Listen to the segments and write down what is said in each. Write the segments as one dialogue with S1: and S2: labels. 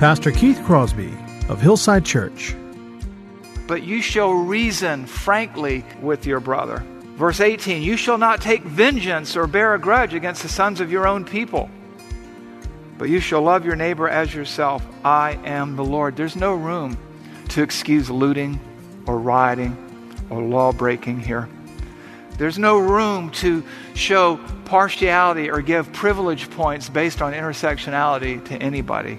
S1: Pastor Keith Crosby of Hillside Church.
S2: But you shall reason frankly with your brother. Verse 18 You shall not take vengeance or bear a grudge against the sons of your own people, but you shall love your neighbor as yourself. I am the Lord. There's no room to excuse looting or rioting or law breaking here. There's no room to show partiality or give privilege points based on intersectionality to anybody.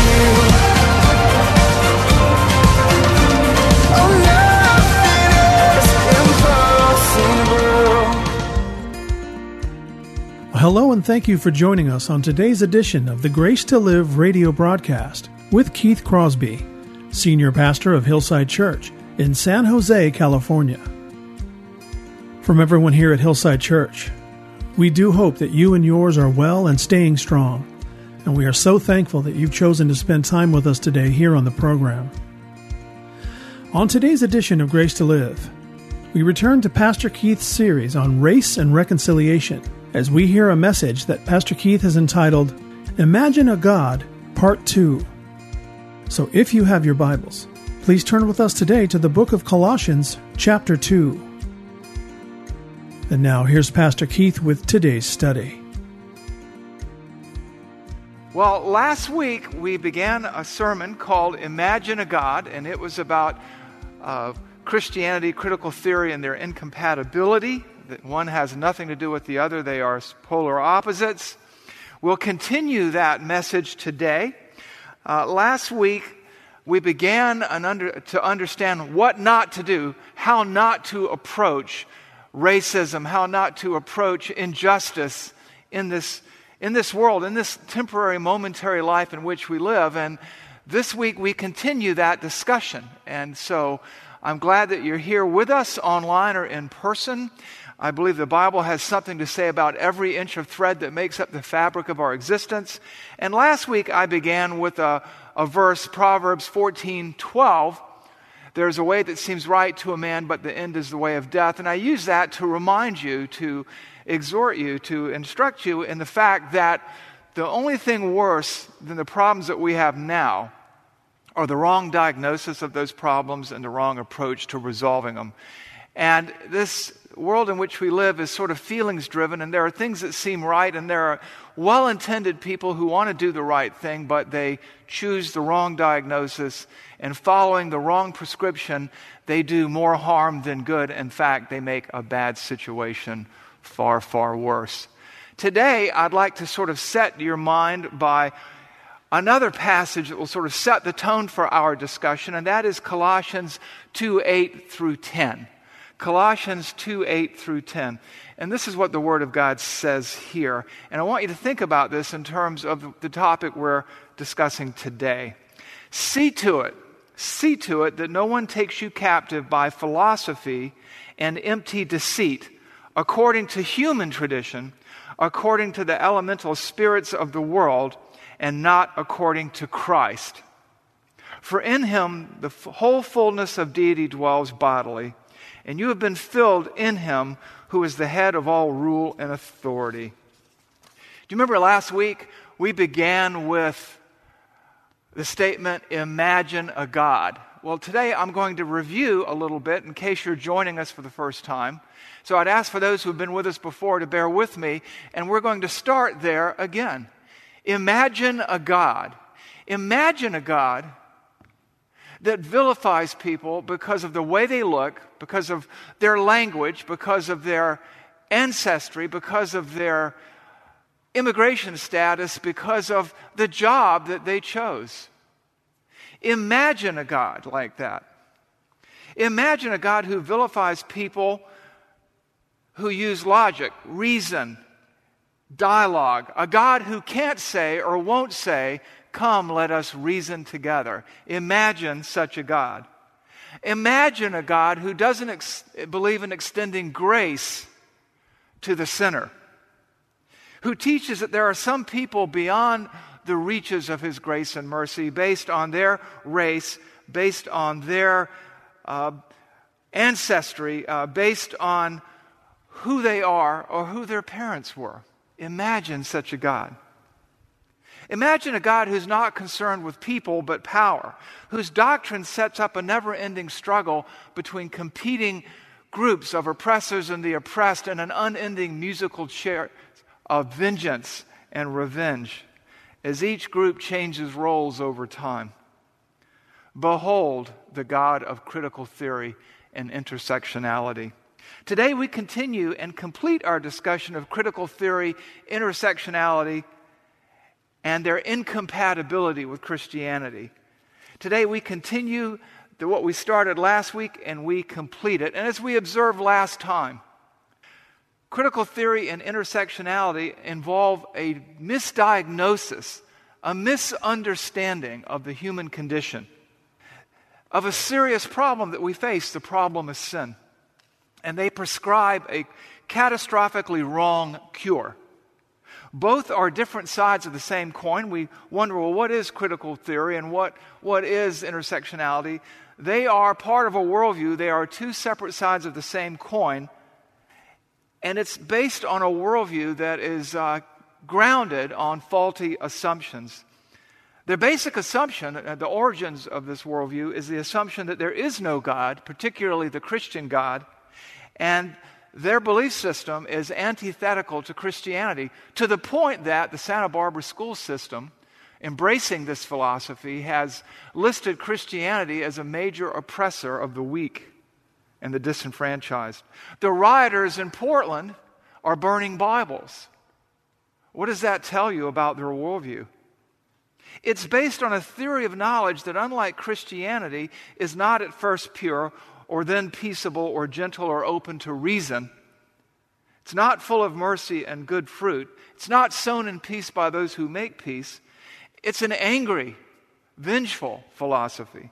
S1: Hello, and thank you for joining us on today's edition of the Grace to Live radio broadcast with Keith Crosby, Senior Pastor of Hillside Church in San Jose, California. From everyone here at Hillside Church, we do hope that you and yours are well and staying strong, and we are so thankful that you've chosen to spend time with us today here on the program. On today's edition of Grace to Live, we return to Pastor Keith's series on race and reconciliation as we hear a message that Pastor Keith has entitled Imagine a God, Part 2. So if you have your Bibles, please turn with us today to the book of Colossians, chapter 2. And now here's Pastor Keith with today's study.
S2: Well, last week we began a sermon called Imagine a God, and it was about uh, Christianity, critical theory, and their incompatibility one has nothing to do with the other, they are polar opposites. We'll continue that message today. Uh, last week, we began under, to understand what not to do, how not to approach racism, how not to approach injustice in this, in this world, in this temporary, momentary life in which we live. And this week, we continue that discussion. And so I'm glad that you're here with us online or in person. I believe the Bible has something to say about every inch of thread that makes up the fabric of our existence. And last week I began with a, a verse, Proverbs 14 12. There's a way that seems right to a man, but the end is the way of death. And I use that to remind you, to exhort you, to instruct you in the fact that the only thing worse than the problems that we have now are the wrong diagnosis of those problems and the wrong approach to resolving them. And this world in which we live is sort of feelings driven, and there are things that seem right, and there are well intended people who want to do the right thing, but they choose the wrong diagnosis, and following the wrong prescription, they do more harm than good. In fact, they make a bad situation far, far worse. Today, I'd like to sort of set your mind by another passage that will sort of set the tone for our discussion, and that is Colossians 2 8 through 10. Colossians 2 8 through 10. And this is what the Word of God says here. And I want you to think about this in terms of the topic we're discussing today. See to it, see to it that no one takes you captive by philosophy and empty deceit, according to human tradition, according to the elemental spirits of the world, and not according to Christ. For in him the whole fullness of deity dwells bodily and you have been filled in him who is the head of all rule and authority. Do you remember last week we began with the statement, Imagine a God? Well, today I'm going to review a little bit in case you're joining us for the first time. So I'd ask for those who've been with us before to bear with me, and we're going to start there again. Imagine a God. Imagine a God that vilifies people because of the way they look, because of their language, because of their ancestry, because of their immigration status, because of the job that they chose. Imagine a God like that. Imagine a God who vilifies people who use logic, reason, dialogue, a God who can't say or won't say, Come, let us reason together. Imagine such a God. Imagine a God who doesn't ex- believe in extending grace to the sinner, who teaches that there are some people beyond the reaches of his grace and mercy based on their race, based on their uh, ancestry, uh, based on who they are or who their parents were. Imagine such a God. Imagine a God who's not concerned with people but power, whose doctrine sets up a never ending struggle between competing groups of oppressors and the oppressed and an unending musical chair of vengeance and revenge as each group changes roles over time. Behold the God of critical theory and intersectionality. Today, we continue and complete our discussion of critical theory, intersectionality, and their incompatibility with Christianity. Today, we continue what we started last week and we complete it. And as we observed last time, critical theory and intersectionality involve a misdiagnosis, a misunderstanding of the human condition, of a serious problem that we face. The problem is sin and they prescribe a catastrophically wrong cure. Both are different sides of the same coin. We wonder, well, what is critical theory and what, what is intersectionality? They are part of a worldview, they are two separate sides of the same coin. And it's based on a worldview that is uh, grounded on faulty assumptions. The basic assumption, uh, the origins of this worldview, is the assumption that there is no God, particularly the Christian God, and their belief system is antithetical to Christianity to the point that the Santa Barbara school system, embracing this philosophy, has listed Christianity as a major oppressor of the weak and the disenfranchised. The rioters in Portland are burning Bibles. What does that tell you about their worldview? It's based on a theory of knowledge that, unlike Christianity, is not at first pure or then peaceable or gentle or open to reason. It's not full of mercy and good fruit. It's not sown in peace by those who make peace. It's an angry, vengeful philosophy.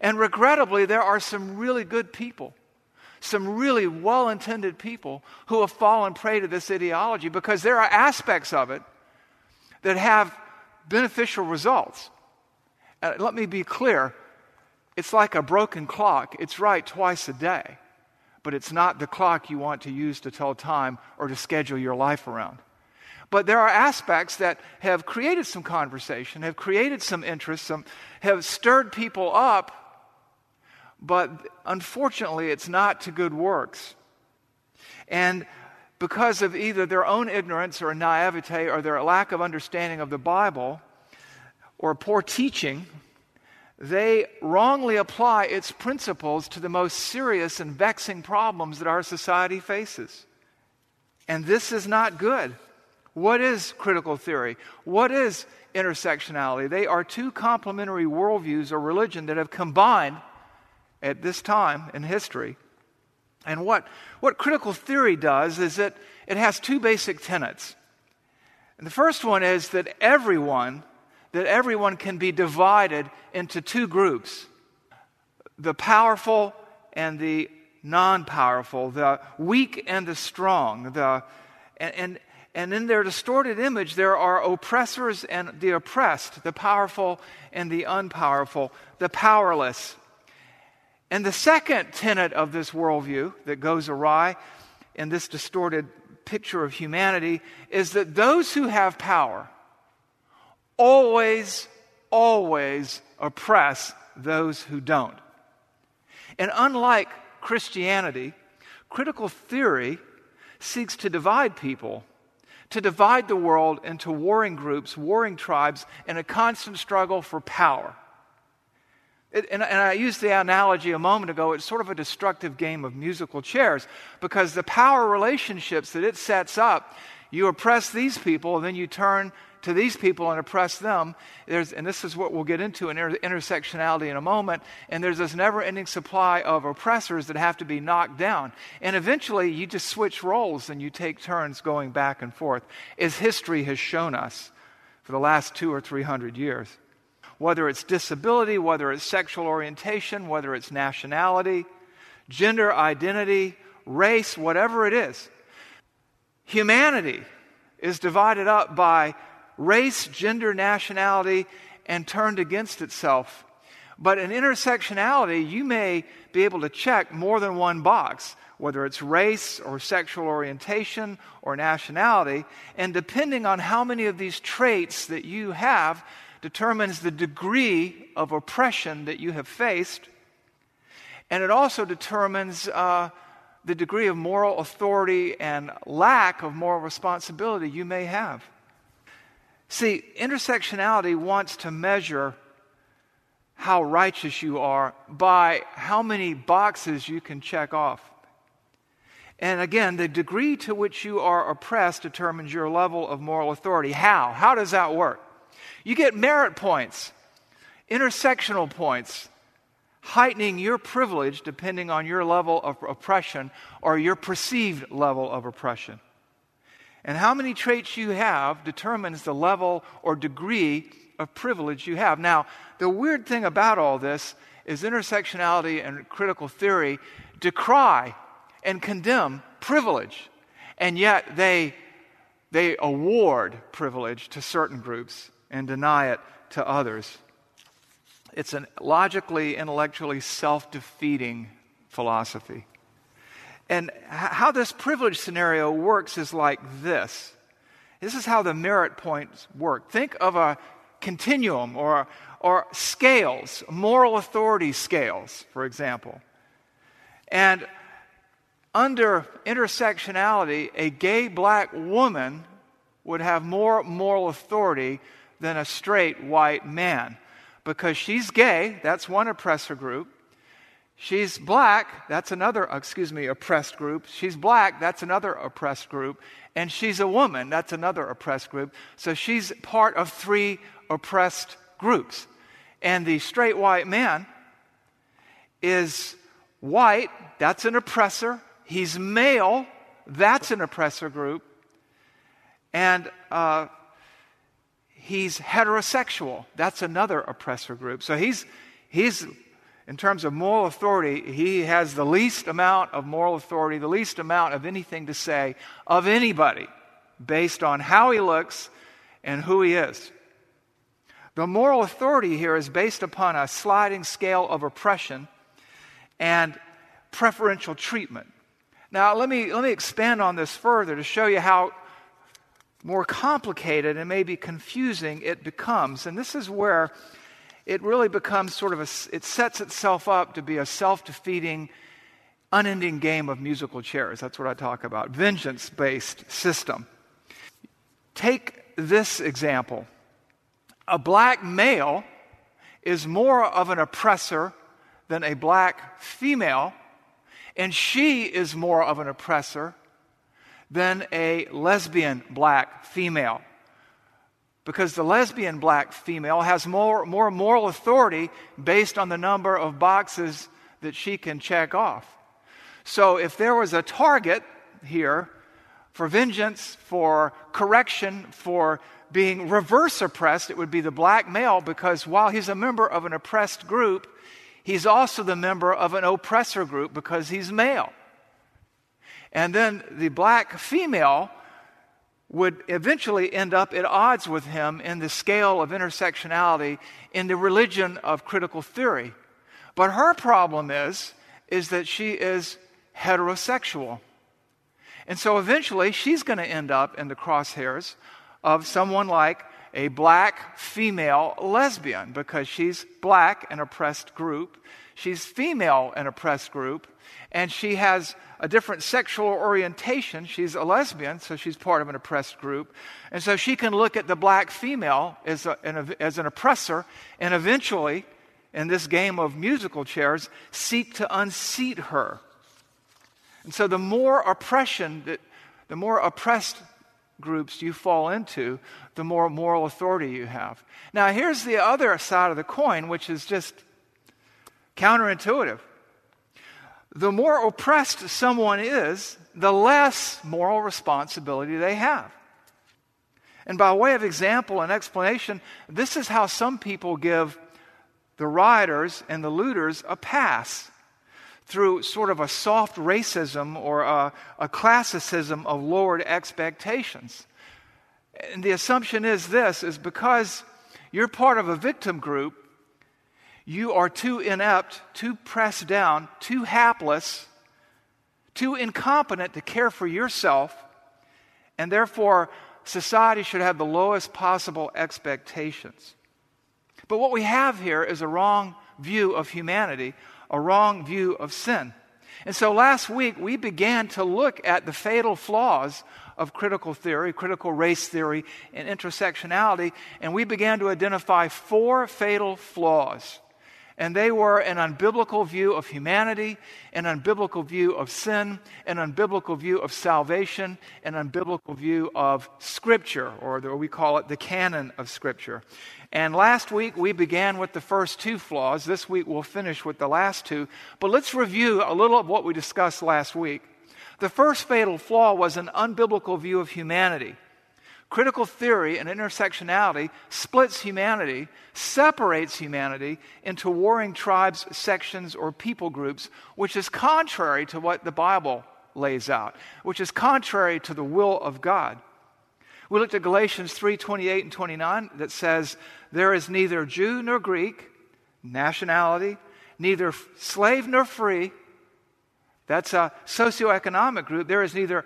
S2: And regrettably, there are some really good people, some really well intended people who have fallen prey to this ideology because there are aspects of it that have beneficial results. Uh, let me be clear it's like a broken clock. It's right twice a day, but it's not the clock you want to use to tell time or to schedule your life around. But there are aspects that have created some conversation, have created some interest, some have stirred people up, but unfortunately, it's not to good works. And because of either their own ignorance or naivete or their lack of understanding of the Bible or poor teaching they wrongly apply its principles to the most serious and vexing problems that our society faces. And this is not good. What is critical theory? What is intersectionality? They are two complementary worldviews or religion that have combined at this time in history. And what, what critical theory does is that it has two basic tenets. And the first one is that everyone that everyone can be divided into two groups the powerful and the non powerful, the weak and the strong. The, and, and, and in their distorted image, there are oppressors and the oppressed, the powerful and the unpowerful, the powerless. And the second tenet of this worldview that goes awry in this distorted picture of humanity is that those who have power, always, always oppress those who don't. And unlike Christianity, critical theory seeks to divide people, to divide the world into warring groups, warring tribes, and a constant struggle for power. It, and, and, I used the analogy a moment ago, it's sort of a destructive game of musical chairs because the power relationships that it sets up, you oppress these people, and then you turn to these people and oppress them. There's, and this is what we'll get into in inter- intersectionality in a moment. And there's this never ending supply of oppressors that have to be knocked down. And eventually, you just switch roles and you take turns going back and forth, as history has shown us for the last two or three hundred years whether it's disability, whether it's sexual orientation, whether it's nationality, gender identity, race, whatever it is. Humanity is divided up by race, gender, nationality, and turned against itself. But in intersectionality, you may be able to check more than one box, whether it's race or sexual orientation or nationality. And depending on how many of these traits that you have, determines the degree of oppression that you have faced, and it also determines uh, the degree of moral authority and lack of moral responsibility you may have. See, intersectionality wants to measure how righteous you are by how many boxes you can check off. And again, the degree to which you are oppressed determines your level of moral authority. How? How does that work? You get merit points, intersectional points, heightening your privilege depending on your level of oppression or your perceived level of oppression. And how many traits you have determines the level or degree of privilege you have. Now, the weird thing about all this is intersectionality and critical theory decry and condemn privilege, and yet they, they award privilege to certain groups and deny it to others. It's a logically, intellectually self defeating philosophy. And how this privilege scenario works is like this this is how the merit points work. Think of a continuum or, or scales, moral authority scales, for example. And under intersectionality, a gay black woman would have more moral authority than a straight white man. Because she's gay, that's one oppressor group. She's black, that's another, excuse me, oppressed group. She's black, that's another oppressed group. And she's a woman, that's another oppressed group. So she's part of three oppressed groups. And the straight white man is white, that's an oppressor. He's male, that's an oppressor group. And uh, he's heterosexual. That's another oppressor group. So he's, he's, in terms of moral authority, he has the least amount of moral authority, the least amount of anything to say of anybody based on how he looks and who he is. The moral authority here is based upon a sliding scale of oppression and preferential treatment. Now, let me, let me expand on this further to show you how more complicated and maybe confusing it becomes. And this is where it really becomes sort of a, it sets itself up to be a self defeating, unending game of musical chairs. That's what I talk about. Vengeance based system. Take this example a black male is more of an oppressor than a black female, and she is more of an oppressor than a lesbian black female. Because the lesbian black female has more, more moral authority based on the number of boxes that she can check off. So if there was a target here for vengeance, for correction, for being reverse oppressed, it would be the black male because while he's a member of an oppressed group, he's also the member of an oppressor group because he's male. And then the black female would eventually end up at odds with him in the scale of intersectionality in the religion of critical theory. But her problem is is that she is heterosexual. And so eventually she's going to end up in the crosshairs of someone like a black female lesbian because she's black, an oppressed group. She's female, an oppressed group. And she has a different sexual orientation. She's a lesbian, so she's part of an oppressed group. And so she can look at the black female as, a, an, as an oppressor and eventually in this game of musical chairs, seek to unseat her. And so the more oppression that the more oppressed groups you fall into, the more moral authority you have. Now, here's the other side of the coin, which is just counterintuitive. The more oppressed someone is, the less moral responsibility they have. And by way of example and explanation, this is how some people give the rioters and the looters a pass through sort of a soft racism or a, a classicism of lowered expectations. And the assumption is this is because you're part of a victim group, you are too inept, too pressed down, too hapless, too incompetent to care for yourself, and therefore society should have the lowest possible expectations. But what we have here is a wrong view of humanity, a wrong view of sin. And so last week we began to look at the fatal flaws of critical theory, critical race theory, and intersectionality, and we began to identify four fatal flaws. And they were an unbiblical view of humanity, an unbiblical view of sin, an unbiblical view of salvation, an unbiblical view of Scripture, or the, we call it the canon of Scripture. And last week we began with the first two flaws. This week we'll finish with the last two. But let's review a little of what we discussed last week. The first fatal flaw was an unbiblical view of humanity. Critical theory and intersectionality splits humanity, separates humanity into warring tribes, sections, or people groups, which is contrary to what the Bible lays out, which is contrary to the will of God. We looked at Galatians 3 28 and 29 that says, There is neither Jew nor Greek, nationality, neither slave nor free. That's a socioeconomic group. There is neither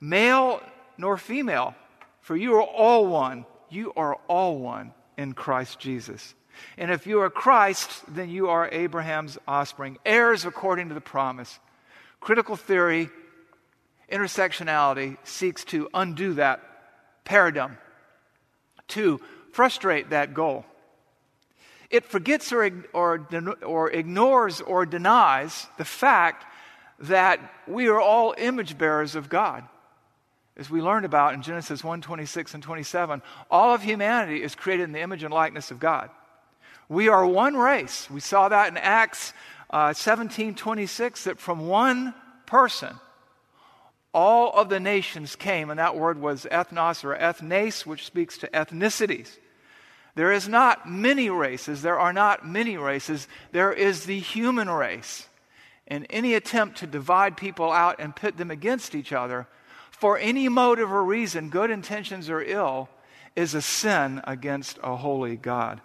S2: male nor female, for you are all one. You are all one in Christ Jesus. And if you are Christ, then you are Abraham's offspring, heirs according to the promise. Critical theory, intersectionality seeks to undo that paradigm to frustrate that goal. It forgets or, or, or ignores or denies the fact that we are all image bearers of God. As we learned about in Genesis 1 26 and 27, all of humanity is created in the image and likeness of God. We are one race. We saw that in Acts uh, 17 26, that from one person, all of the nations came, and that word was ethnos or ethnes, which speaks to ethnicities. There is not many races, there are not many races, there is the human race. And any attempt to divide people out and pit them against each other, for any motive or reason, good intentions or ill, is a sin against a holy God.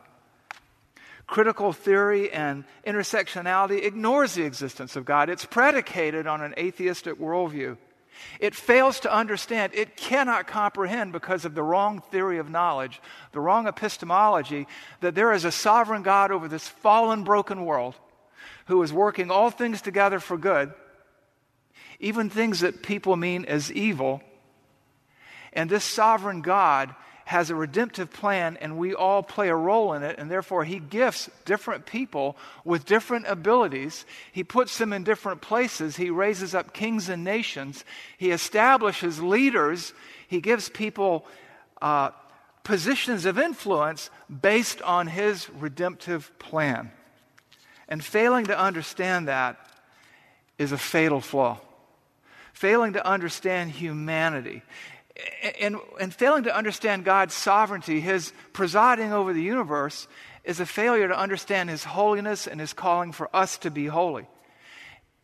S2: Critical theory and intersectionality ignores the existence of God. It's predicated on an atheistic worldview. It fails to understand, it cannot comprehend because of the wrong theory of knowledge, the wrong epistemology, that there is a sovereign God over this fallen, broken world who is working all things together for good, even things that people mean as evil. And this sovereign God has a redemptive plan and we all play a role in it, and therefore He gifts different people with different abilities. He puts them in different places. He raises up kings and nations. He establishes leaders. He gives people uh, positions of influence based on His redemptive plan. And failing to understand that is a fatal flaw. Failing to understand humanity and, and failing to understand God's sovereignty, His presiding over the universe, is a failure to understand His holiness and His calling for us to be holy.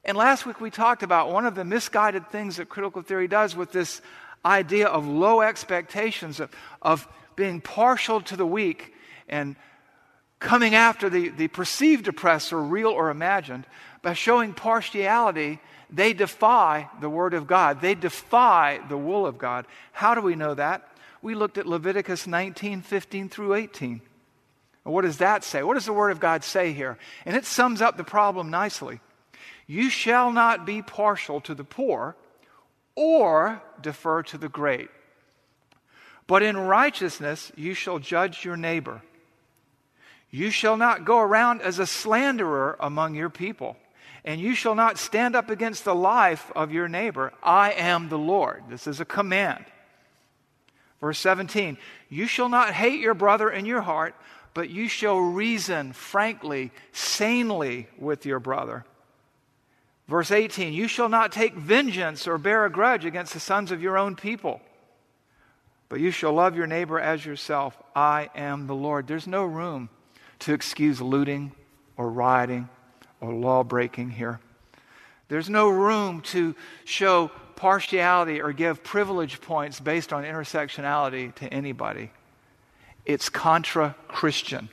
S2: And last week we talked about one of the misguided things that critical theory does with this idea of low expectations, of, of being partial to the weak and coming after the, the perceived oppressor, real or imagined, by showing partiality they defy the Word of God. They defy the will of God. How do we know that? We looked at Leviticus 19, 15 through 18. What does that say? What does the Word of God say here? And it sums up the problem nicely. You shall not be partial to the poor or defer to the great. But in righteousness you shall judge your neighbor. You shall not go around as a slanderer among your people, and you shall not stand up against the life of your neighbor. I am the Lord. This is a command. Verse 17 You shall not hate your brother in your heart, but you shall reason frankly, sanely with your brother. Verse 18 You shall not take vengeance or bear a grudge against the sons of your own people, but you shall love your neighbor as yourself. I am the Lord. There's no room to excuse looting or rioting or law breaking here. There's no room to show partiality or give privilege points based on intersectionality to anybody. It's contra Christian.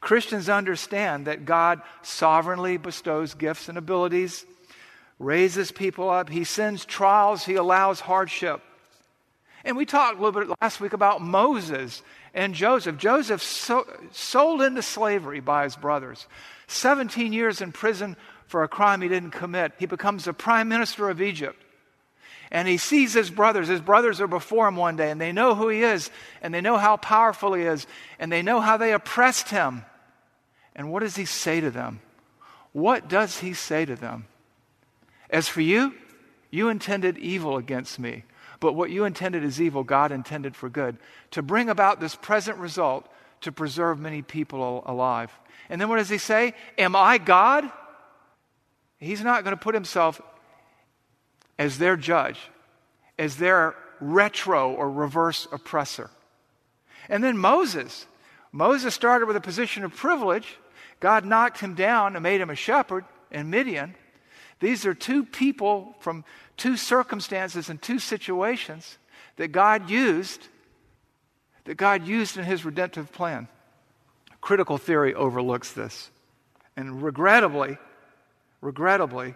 S2: Christians understand that God sovereignly bestows gifts and abilities, raises people up, He sends trials, He allows hardship. And we talked a little bit last week about Moses and Joseph. Joseph so, sold into slavery by his brothers, 17 years in prison for a crime he didn't commit. He becomes the prime minister of Egypt. And he sees his brothers. His brothers are before him one day, and they know who he is, and they know how powerful he is, and they know how they oppressed him. And what does he say to them? What does he say to them? As for you, you intended evil against me, but what you intended as evil, God intended for good, to bring about this present result to preserve many people alive. And then what does he say? Am I God? He's not going to put himself as their judge, as their retro or reverse oppressor. And then Moses. Moses started with a position of privilege. God knocked him down and made him a shepherd in Midian. These are two people from two circumstances and two situations that God used that God used in his redemptive plan. Critical theory overlooks this. And regrettably, regrettably,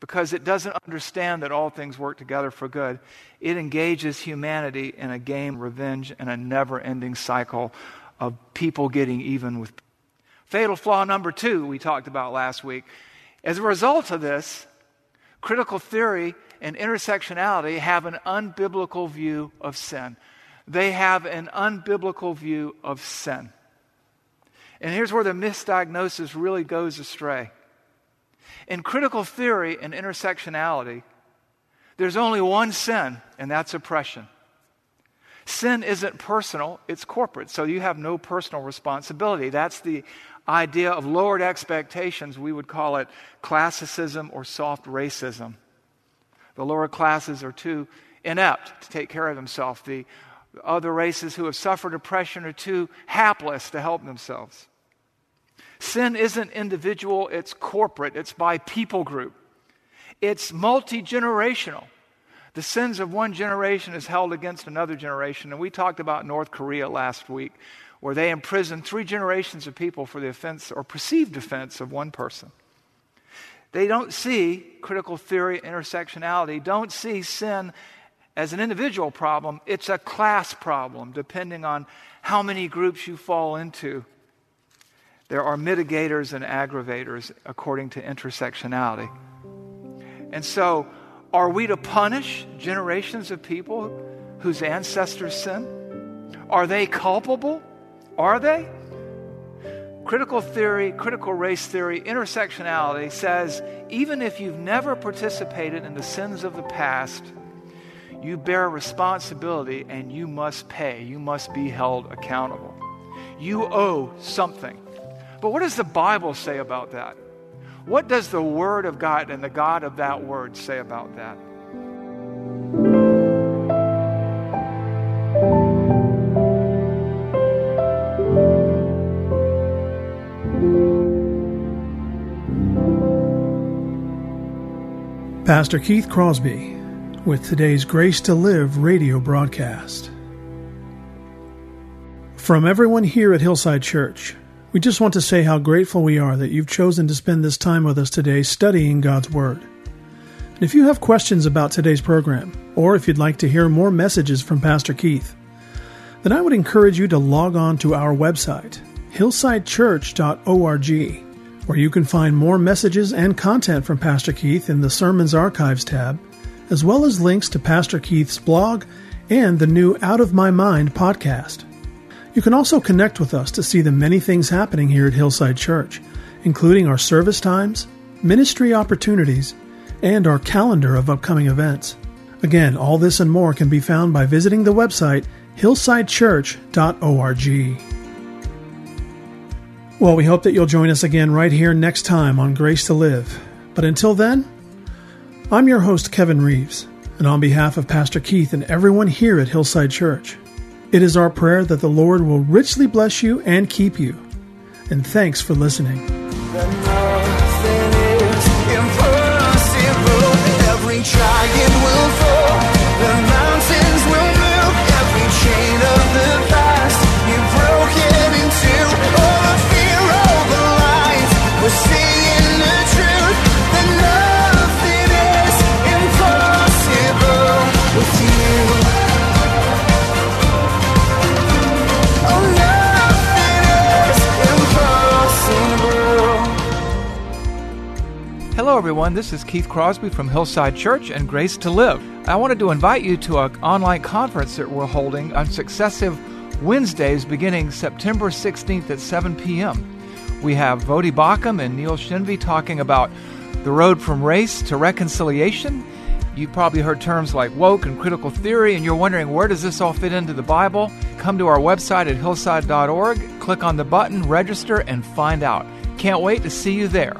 S2: because it doesn't understand that all things work together for good, it engages humanity in a game of revenge and a never ending cycle of people getting even with. Fatal flaw number two, we talked about last week. As a result of this, critical theory and intersectionality have an unbiblical view of sin. They have an unbiblical view of sin. And here's where the misdiagnosis really goes astray. In critical theory and intersectionality, there's only one sin, and that's oppression. Sin isn't personal, it's corporate. So you have no personal responsibility. That's the idea of lowered expectations. We would call it classicism or soft racism. The lower classes are too inept to take care of themselves. The other races who have suffered oppression are too hapless to help themselves. Sin isn't individual, it's corporate, it's by people group, it's multi generational. The sins of one generation is held against another generation. And we talked about North Korea last week, where they imprisoned three generations of people for the offense or perceived offense of one person. They don't see critical theory, intersectionality, don't see sin as an individual problem. It's a class problem, depending on how many groups you fall into. There are mitigators and aggravators according to intersectionality. And so, are we to punish generations of people whose ancestors sin? Are they culpable? Are they? Critical theory, critical race theory, intersectionality says even if you've never participated in the sins of the past, you bear responsibility and you must pay. You must be held accountable. You owe something. But what does the Bible say about that? What does the Word of God and the God of that Word say about that?
S1: Pastor Keith Crosby with today's Grace to Live radio broadcast. From everyone here at Hillside Church, we just want to say how grateful we are that you've chosen to spend this time with us today studying God's Word. And if you have questions about today's program, or if you'd like to hear more messages from Pastor Keith, then I would encourage you to log on to our website, hillsidechurch.org, where you can find more messages and content from Pastor Keith in the Sermons Archives tab, as well as links to Pastor Keith's blog and the new Out of My Mind podcast. You can also connect with us to see the many things happening here at Hillside Church, including our service times, ministry opportunities, and our calendar of upcoming events. Again, all this and more can be found by visiting the website hillsidechurch.org. Well, we hope that you'll join us again right here next time on Grace to Live. But until then, I'm your host, Kevin Reeves, and on behalf of Pastor Keith and everyone here at Hillside Church, it is our prayer that the Lord will richly bless you and keep you. And thanks for listening.
S3: giant will fall,
S2: everyone. This is Keith Crosby from Hillside Church and Grace to Live. I wanted to invite you to an online conference that we're holding on successive Wednesdays beginning September 16th at 7 p.m. We have Voddie Baucham and Neil Shenvi talking about the road from race to reconciliation. You've probably heard terms like woke and critical theory, and you're wondering where does this all fit into the Bible? Come to our website at hillside.org, click on the button, register, and find out. Can't wait to see you there.